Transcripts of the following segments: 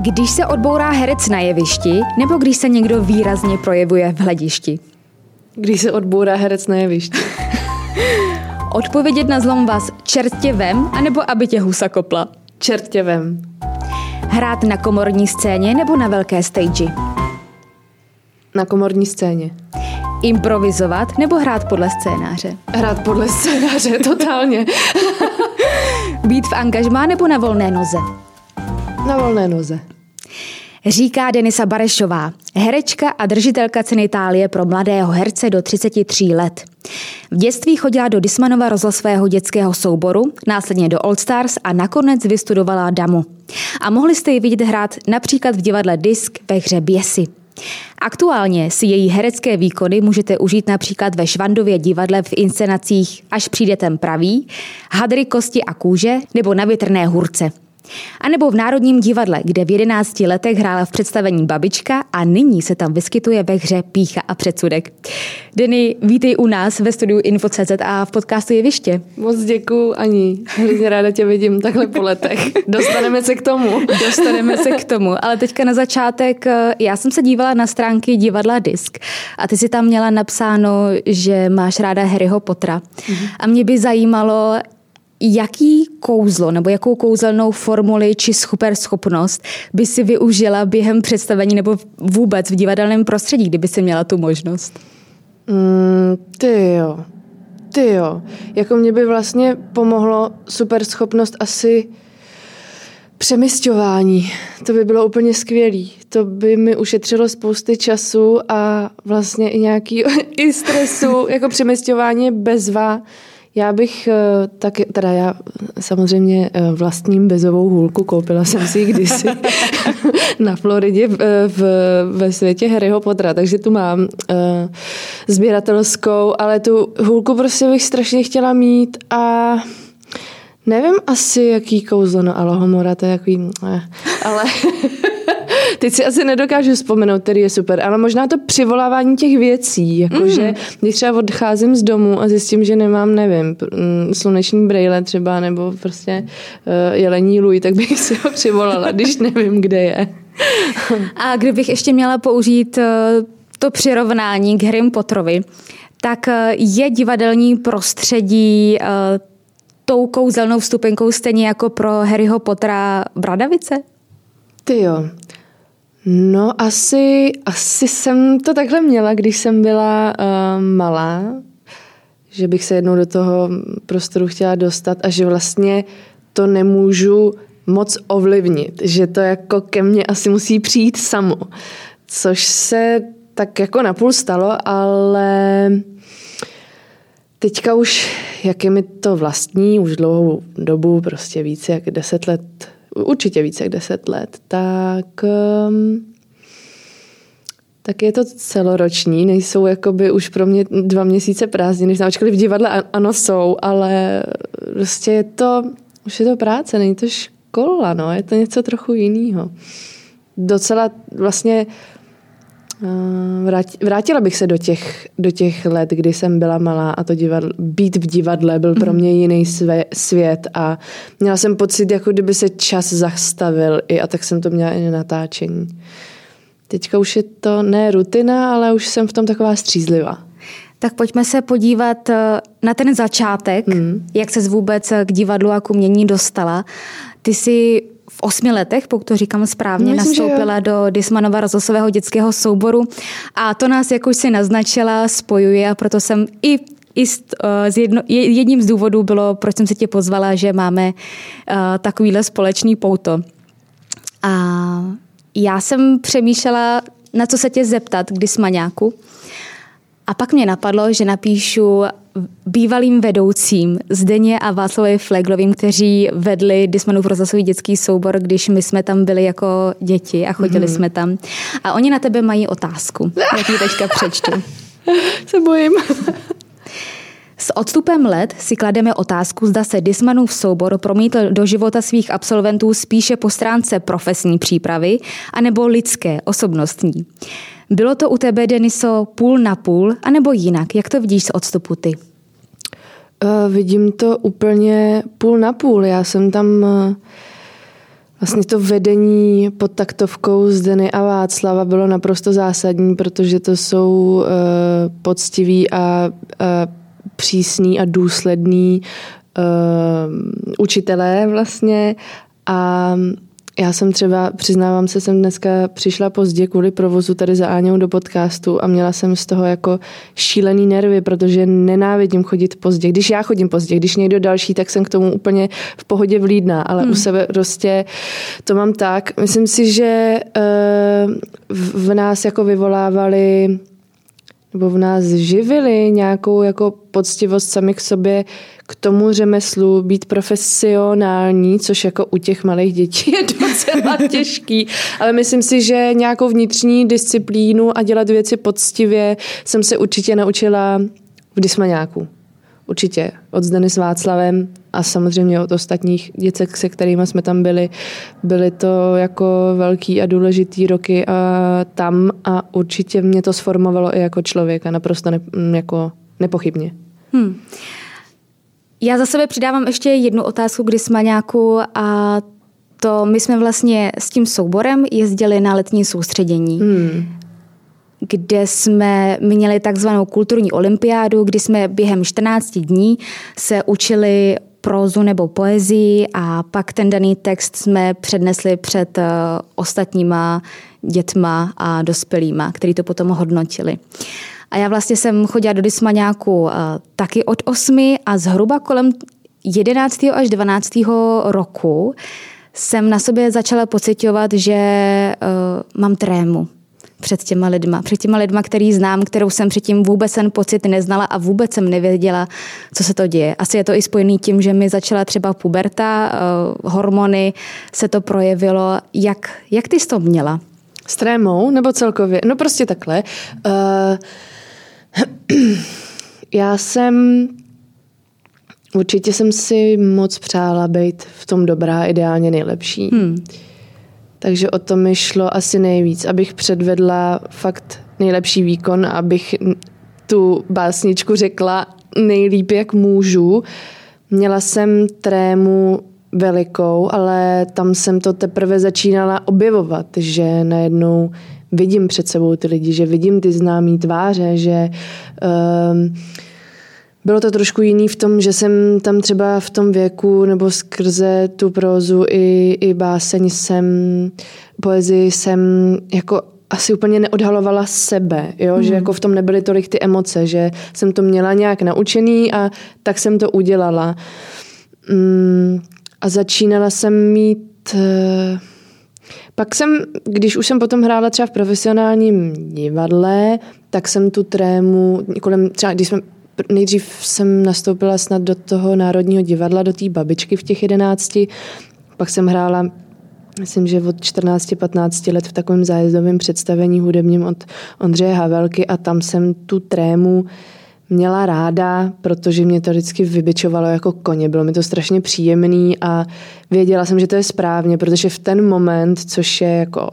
Když se odbourá herec na jevišti, nebo když se někdo výrazně projevuje v hledišti? Když se odbourá herec na jevišti. Odpovědět na zlom vás čertě vem, anebo aby tě husa kopla? Čertě vem. Hrát na komorní scéně nebo na velké stage? Na komorní scéně. Improvizovat nebo hrát podle scénáře? Hrát podle scénáře, totálně. Být v angažmá nebo na volné noze? Na volné noze. Říká Denisa Barešová, herečka a držitelka ceny Itálie pro mladého herce do 33 let. V dětství chodila do Dismanova rozhlasového dětského souboru, následně do All Stars a nakonec vystudovala Damu. A mohli jste ji vidět hrát například v divadle Disk ve hře Běsy. Aktuálně si její herecké výkony můžete užít například ve Švandově divadle v inscenacích Až přijde ten pravý, Hadry kosti a kůže nebo na větrné hurce. A nebo v Národním divadle, kde v 11 letech hrála v představení Babička a nyní se tam vyskytuje ve hře Pícha a předsudek. Denny, vítej u nás ve studiu Info.cz a v podcastu Jeviště. Moc děkuju, Ani. Hrozně ráda tě vidím takhle po letech. Dostaneme se k tomu. Dostaneme se k tomu, ale teďka na začátek, eh, já jsem se dívala na stránky divadla Disk a ty si tam měla napsáno, že máš ráda Harryho Pottera. Mm-hmm. A mě by zajímalo, jaký kouzlo nebo jakou kouzelnou formuli či super schopnost by si využila během představení nebo vůbec v divadelném prostředí, kdyby si měla tu možnost? Mm, ty jo. Ty jo. Jako mě by vlastně pomohlo super schopnost asi přemysťování. To by bylo úplně skvělý. To by mi ušetřilo spousty času a vlastně i nějaký i stresu, jako přemysťování bezva já bych eh, tak, teda já samozřejmě eh, vlastním bezovou hůlku, koupila jsem si ji kdysi na Floridě v, eh, v, ve světě Harryho Pottera, takže tu mám uh, sběratelskou, ale tu hůlku prostě bych strašně chtěla mít a nevím asi, jaký kouzlo, no Alohomora, to je jaký, eh, ale Teď si asi nedokážu vzpomenout, který je super, ale možná to přivolávání těch věcí, jakože mm. když třeba odcházím z domu a zjistím, že nemám, nevím, mm, sluneční brejle třeba, nebo prostě uh, jelení luj, tak bych si ho přivolala, když nevím, kde je. a kdybych ještě měla použít uh, to přirovnání k Harry Potterovi, tak uh, je divadelní prostředí uh, tou kouzelnou vstupenkou stejně jako pro Harryho Pottera Bradavice? Ty jo, No asi, asi jsem to takhle měla, když jsem byla uh, malá, že bych se jednou do toho prostoru chtěla dostat a že vlastně to nemůžu moc ovlivnit, že to jako ke mně asi musí přijít samo, což se tak jako napůl stalo, ale teďka už, jak je mi to vlastní, už dlouhou dobu, prostě více jak deset let určitě více jak deset let, tak um, tak je to celoroční, nejsou jakoby už pro mě dva měsíce prázdniny, ačkoliv v divadle ano jsou, ale prostě je to, už je to práce, není to škola, no, je to něco trochu jiného. Docela vlastně Vrátila bych se do těch, do těch let, kdy jsem byla malá a to divadlo, být v divadle byl pro mhm. mě jiný sve, svět a měla jsem pocit, jako kdyby se čas zastavil i a tak jsem to měla i na natáčení. Teďka už je to ne rutina, ale už jsem v tom taková střízlivá. Tak pojďme se podívat eh, na ten začátek, mm. jak se vůbec k divadlu a k umění dostala. Ty jsi v osmi letech, pokud to říkám správně, Myslím, nastoupila do Dismanova rozhlasového dětského souboru a to nás, jak už si naznačila, spojuje a proto jsem i i z, uh, z jedno, jedním z důvodů bylo, proč jsem se tě pozvala, že máme uh, takovýhle společný pouto. A já jsem přemýšlela, na co se tě zeptat, kdy smaňáku. A pak mě napadlo, že napíšu bývalým vedoucím Zdeně a Václavovi Fleglovým, kteří vedli Dismanův rozhlasový dětský soubor, když my jsme tam byli jako děti a chodili mm-hmm. jsme tam. A oni na tebe mají otázku. Jak ji teďka přečtu. Se bojím. S odstupem let si klademe otázku, zda se Dismanův soubor promítl do života svých absolventů spíše po stránce profesní přípravy, anebo lidské, osobnostní. Bylo to u tebe, Deniso, půl na půl, anebo jinak? Jak to vidíš z odstupu ty? Uh, vidím to úplně půl na půl. Já jsem tam uh, Vlastně to vedení pod taktovkou Zdeny a Václava bylo naprosto zásadní, protože to jsou uh, poctiví a přísný a důsledný uh, učitelé vlastně a já jsem třeba, přiznávám se, jsem dneska přišla pozdě kvůli provozu tady za Áňou do podcastu a měla jsem z toho jako šílený nervy, protože nenávidím chodit pozdě. Když já chodím pozdě, když někdo další, tak jsem k tomu úplně v pohodě vlídná, ale hmm. u sebe prostě to mám tak. Myslím si, že uh, v nás jako vyvolávali nebo v nás živili nějakou jako poctivost sami k sobě, k tomu řemeslu, být profesionální, což jako u těch malých dětí je docela těžký, ale myslím si, že nějakou vnitřní disciplínu a dělat věci poctivě jsem se určitě naučila v Dismaňáku. Určitě. Od Zdeny s Václavem a samozřejmě od ostatních děcek, se kterými jsme tam byli. Byly to jako velký a důležitý roky a tam a určitě mě to sformovalo i jako člověka, naprosto ne, jako nepochybně. Hmm. Já za sebe přidávám ještě jednu otázku k Dismaňáku a to my jsme vlastně s tím souborem jezdili na letní soustředění. Hmm kde jsme měli takzvanou kulturní olympiádu, kdy jsme během 14 dní se učili prózu nebo poezii a pak ten daný text jsme přednesli před eh, ostatníma dětma a dospělýma, který to potom hodnotili. A já vlastně jsem chodila do Dismaňáku eh, taky od 8 a zhruba kolem 11. až 12. roku jsem na sobě začala pocitovat, že uh, mám trému před těma lidma. Před těma lidma, který znám, kterou jsem předtím vůbec ten pocit neznala a vůbec jsem nevěděla, co se to děje. Asi je to i spojený tím, že mi začala třeba puberta, uh, hormony, se to projevilo. Jak, jak ty jsi to měla? S trémou nebo celkově? No prostě takhle. Uh, já jsem Určitě jsem si moc přála být v tom dobrá, ideálně nejlepší. Hmm. Takže o to mi šlo asi nejvíc, abych předvedla fakt nejlepší výkon, abych tu básničku řekla nejlíp, jak můžu. Měla jsem trému velikou, ale tam jsem to teprve začínala objevovat, že najednou vidím před sebou ty lidi, že vidím ty známé tváře, že um, bylo to trošku jiný v tom, že jsem tam třeba v tom věku nebo skrze tu prózu i, i báseň jsem, poezii jsem jako asi úplně neodhalovala sebe, jo? Mm. že jako v tom nebyly tolik ty emoce, že jsem to měla nějak naučený a tak jsem to udělala. Mm, a začínala jsem mít... Uh, pak jsem, když už jsem potom hrála třeba v profesionálním divadle, tak jsem tu trému, kolem, třeba když jsme nejdřív jsem nastoupila snad do toho Národního divadla, do té babičky v těch jedenácti, pak jsem hrála myslím, že od 14-15 let v takovém zájezdovém představení hudebním od Ondřeje Havelky a tam jsem tu trému měla ráda, protože mě to vždycky vybičovalo jako koně. Bylo mi to strašně příjemný a věděla jsem, že to je správně, protože v ten moment, což je jako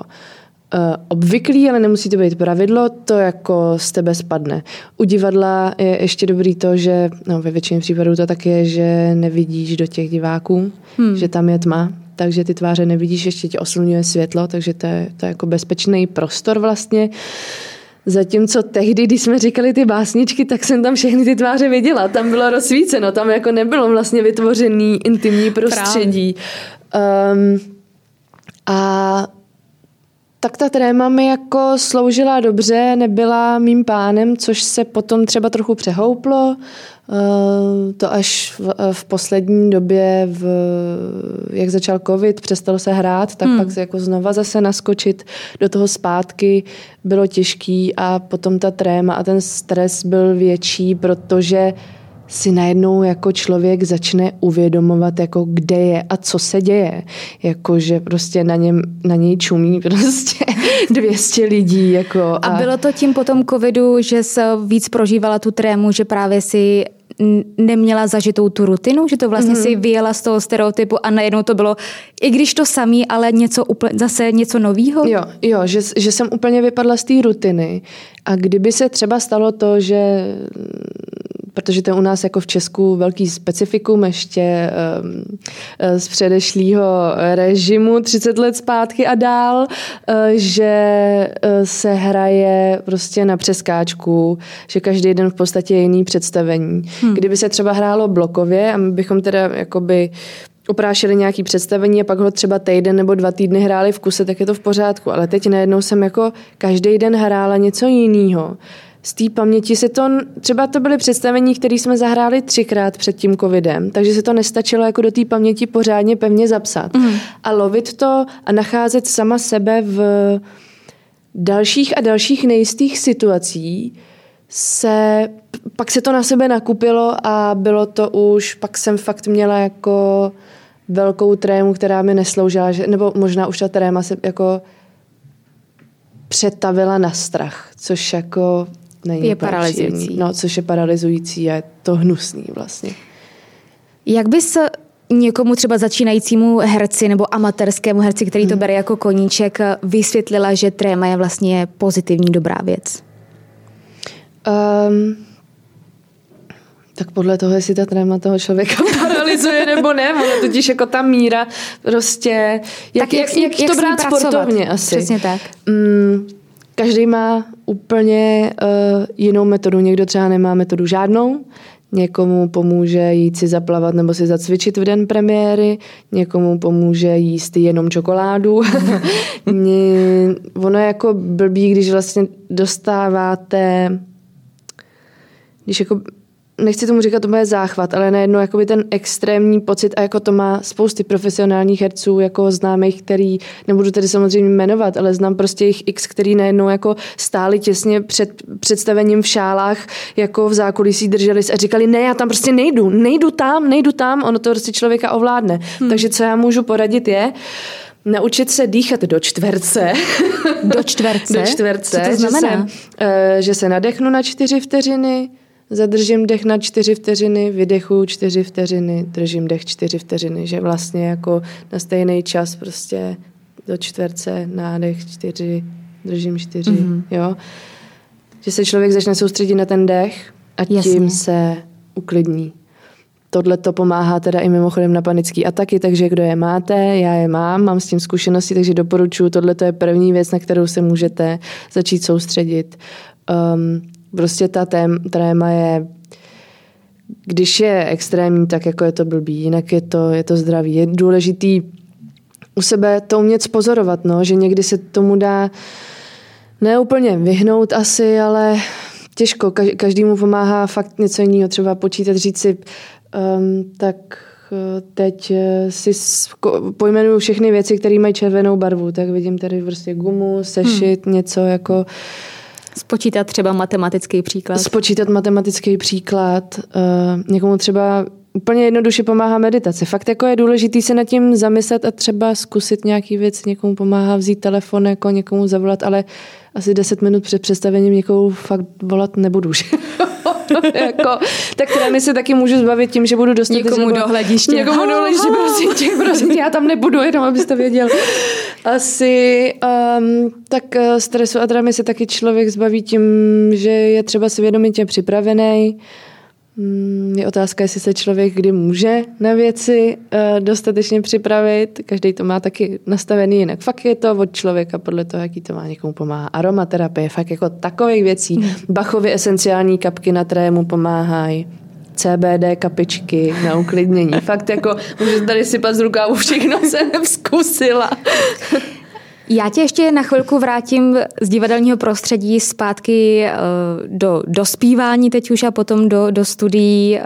obvyklý, ale nemusí to být pravidlo, to jako z tebe spadne. U divadla je ještě dobrý to, že no, ve většině případů to tak je, že nevidíš do těch diváků, hmm. že tam je tma, takže ty tváře nevidíš, ještě tě oslňuje světlo, takže to je, to je jako bezpečný prostor vlastně. Zatímco tehdy, když jsme říkali ty básničky, tak jsem tam všechny ty tváře viděla. Tam bylo rozsvíceno, tam jako nebylo vlastně vytvořený intimní prostředí. Um, a tak ta tréma mi jako sloužila dobře, nebyla mým pánem, což se potom třeba trochu přehouplo. Eh, to až v, eh, v poslední době, v, jak začal covid, přestalo se hrát, tak hmm. pak jako znova zase naskočit do toho zpátky bylo těžký a potom ta tréma a ten stres byl větší, protože si najednou jako člověk začne uvědomovat, jako kde je a co se děje. Jako, že prostě na, něm, na něj čumí prostě 200 lidí. Jako a... a bylo to tím potom covidu, že se víc prožívala tu trému, že právě si neměla zažitou tu rutinu, že to vlastně mm-hmm. si vyjela z toho stereotypu a najednou to bylo, i když to samý, ale něco úplně, zase něco novýho? Jo, jo že, že jsem úplně vypadla z té rutiny a kdyby se třeba stalo to, že protože to je u nás jako v Česku velký specifikum ještě um, z předešlého režimu 30 let zpátky a dál, uh, že uh, se hraje prostě na přeskáčku, že každý den v podstatě je jiný představení. Hmm. Kdyby se třeba hrálo blokově a my bychom teda jakoby oprášili nějaký představení a pak ho třeba týden nebo dva týdny hráli v kuse, tak je to v pořádku. Ale teď najednou jsem jako každý den hrála něco jiného. Z té paměti se to, třeba to byly představení, které jsme zahráli třikrát před tím covidem, takže se to nestačilo jako do té paměti pořádně pevně zapsat. Mm. A lovit to a nacházet sama sebe v dalších a dalších nejistých situací, se, pak se to na sebe nakupilo a bylo to už, pak jsem fakt měla jako velkou trému, která mi nesloužila, že, nebo možná už ta tréma se jako přetavila na strach, což jako není je paralyzující. No, což je paralyzující a je to hnusný vlastně. Jak bys někomu třeba začínajícímu herci nebo amatérskému herci, který to hmm. bere jako koníček, vysvětlila, že tréma je vlastně pozitivní dobrá věc? Um, tak podle toho, jestli ta tréma toho člověka paralizuje nebo ne, ono totiž jako ta míra prostě, jak, tak jak, jak, jak, jak to brát sportovně asi. Přesně tak. Mm, každý má úplně uh, jinou metodu. Někdo třeba nemá metodu žádnou, někomu pomůže jít si zaplavat nebo si zacvičit v den premiéry, někomu pomůže jíst jenom čokoládu. ono je jako blbý, když vlastně dostáváte když jako nechci tomu říkat, to bude záchvat, ale najednou jakoby ten extrémní pocit a jako to má spousty profesionálních herců, jako známých, který, nebudu tedy samozřejmě jmenovat, ale znám prostě jich x, který najednou jako stáli těsně před představením v šálách, jako v zákulisí drželi a říkali, ne, já tam prostě nejdu, nejdu tam, nejdu tam, ono to prostě člověka ovládne. Hmm. Takže co já můžu poradit je, Naučit se dýchat do čtverce. Do čtverce? do čtverce. Co to znamená? Že se, uh, že se nadechnu na čtyři vteřiny, zadržím dech na čtyři vteřiny, vydechu čtyři vteřiny, držím dech čtyři vteřiny, že vlastně jako na stejný čas prostě do čtverce, nádech čtyři, držím čtyři, mm-hmm. jo. Že se člověk začne soustředit na ten dech a tím Jasně. se uklidní. Tohle to pomáhá teda i mimochodem na panický ataky, takže kdo je máte, já je mám, mám s tím zkušenosti, takže doporučuji, tohle to je první věc, na kterou se můžete začít soustředit. Um, prostě ta tém, tréma je když je extrémní, tak jako je to blbý, jinak je to, je to zdravý. Je důležitý u sebe to umět pozorovat, no, že někdy se tomu dá neúplně vyhnout asi, ale těžko. Každému pomáhá fakt něco jiného. Třeba počítat, říct si, um, tak eh, teď eh, si pojmenuju všechny věci, které mají červenou barvu, tak vidím tady prostě gumu, sešit, hmm. něco jako Spočítat třeba matematický příklad. Spočítat matematický příklad. Uh, někomu třeba úplně jednoduše pomáhá meditace. Fakt jako je důležitý se nad tím zamyslet a třeba zkusit nějaký věc. Někomu pomáhá vzít telefon, jako někomu zavolat, ale asi 10 minut před představením někoho fakt volat nebudu. Že? jako, tak mi se taky můžu zbavit tím, že budu dostat někomu do hlediště. Někomu do hlediště, prosím tě, prosím tě, já tam nebudu, jenom abyste věděl. Asi um, tak eh, stresu a dramy se taky člověk zbaví tím, že je třeba svědomitě připravený, je otázka, jestli se člověk kdy může na věci uh, dostatečně připravit. Každý to má taky nastavený jinak. Fakt je to od člověka podle toho, jaký to má někomu pomáhá. Aromaterapie, fakt jako takových věcí. Hmm. Bachovy esenciální kapky na trému pomáhají. CBD kapičky na uklidnění. Fakt jako můžu tady sypat z rukávu, všechno jsem zkusila. Já tě ještě na chvilku vrátím z divadelního prostředí zpátky eh, do dospívání teď už a potom do, do studií eh,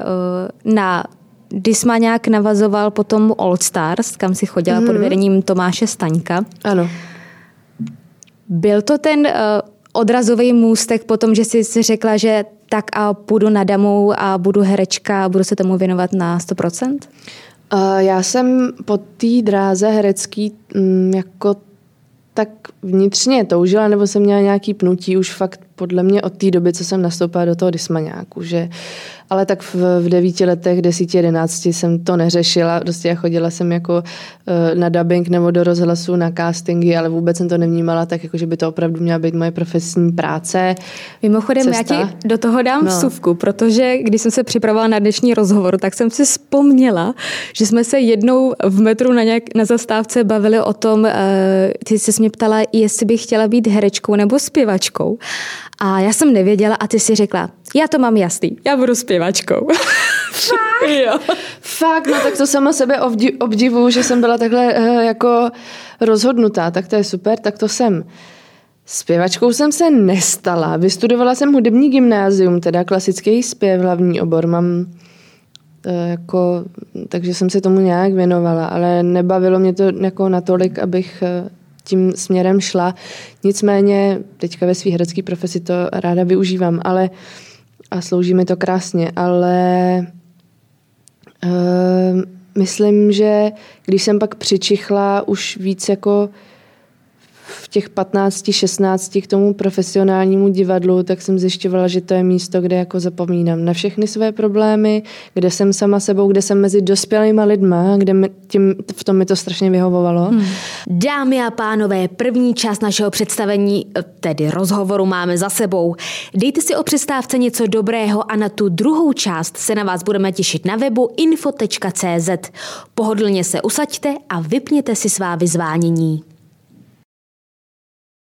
na Dismaňák navazoval potom Old Stars, kam si chodila mm-hmm. pod mhm. vedením Tomáše Staňka. Ano. Byl to ten uh, odrazový můstek potom, že jsi řekla, že tak a půjdu na damu a budu herečka a budu se tomu věnovat na 100%? Uh, já jsem po té dráze herecký um, jako tak vnitřně toužila, nebo jsem měla nějaký pnutí už fakt podle mě od té doby, co jsem nastoupila do toho dismaňáku, že ale tak v, v devíti letech, desíti, jedenácti jsem to neřešila. Prostě chodila jsem jako uh, na dubbing nebo do rozhlasu na castingy, ale vůbec jsem to nevnímala tak, jako že by to opravdu měla být moje profesní práce. Mimochodem, cesta. já ti do toho dám no. vsuvku, protože když jsem se připravovala na dnešní rozhovor, tak jsem si vzpomněla, že jsme se jednou v metru na, nějak, na zastávce bavili o tom, uh, ty jsi mě ptala, jestli bych chtěla být herečkou nebo zpěvačkou. A já jsem nevěděla a ty si řekla, já to mám jasný, já budu zpěvačkou. Fakt? jo. Fakt, no tak to sama sebe obdivu, že jsem byla takhle uh, jako rozhodnutá, tak to je super, tak to jsem. Zpěvačkou jsem se nestala. Vystudovala jsem hudební gymnázium, teda klasický zpěv, hlavní obor. Mám uh, jako, takže jsem se tomu nějak věnovala, ale nebavilo mě to jako natolik, abych uh, tím směrem šla. Nicméně teďka ve své herecké profesi to ráda využívám, ale a slouží mi to krásně, ale uh, myslím, že když jsem pak přičichla už víc jako těch 15, 16 k tomu profesionálnímu divadlu, tak jsem zjišťovala, že to je místo, kde jako zapomínám na všechny své problémy, kde jsem sama sebou, kde jsem mezi dospělými lidma, kde mi, tím, v tom mi to strašně vyhovovalo. Hmm. Dámy a pánové, první část našeho představení, tedy rozhovoru, máme za sebou. Dejte si o přestávce něco dobrého a na tu druhou část se na vás budeme těšit na webu info.cz. Pohodlně se usaďte a vypněte si svá vyzvánění.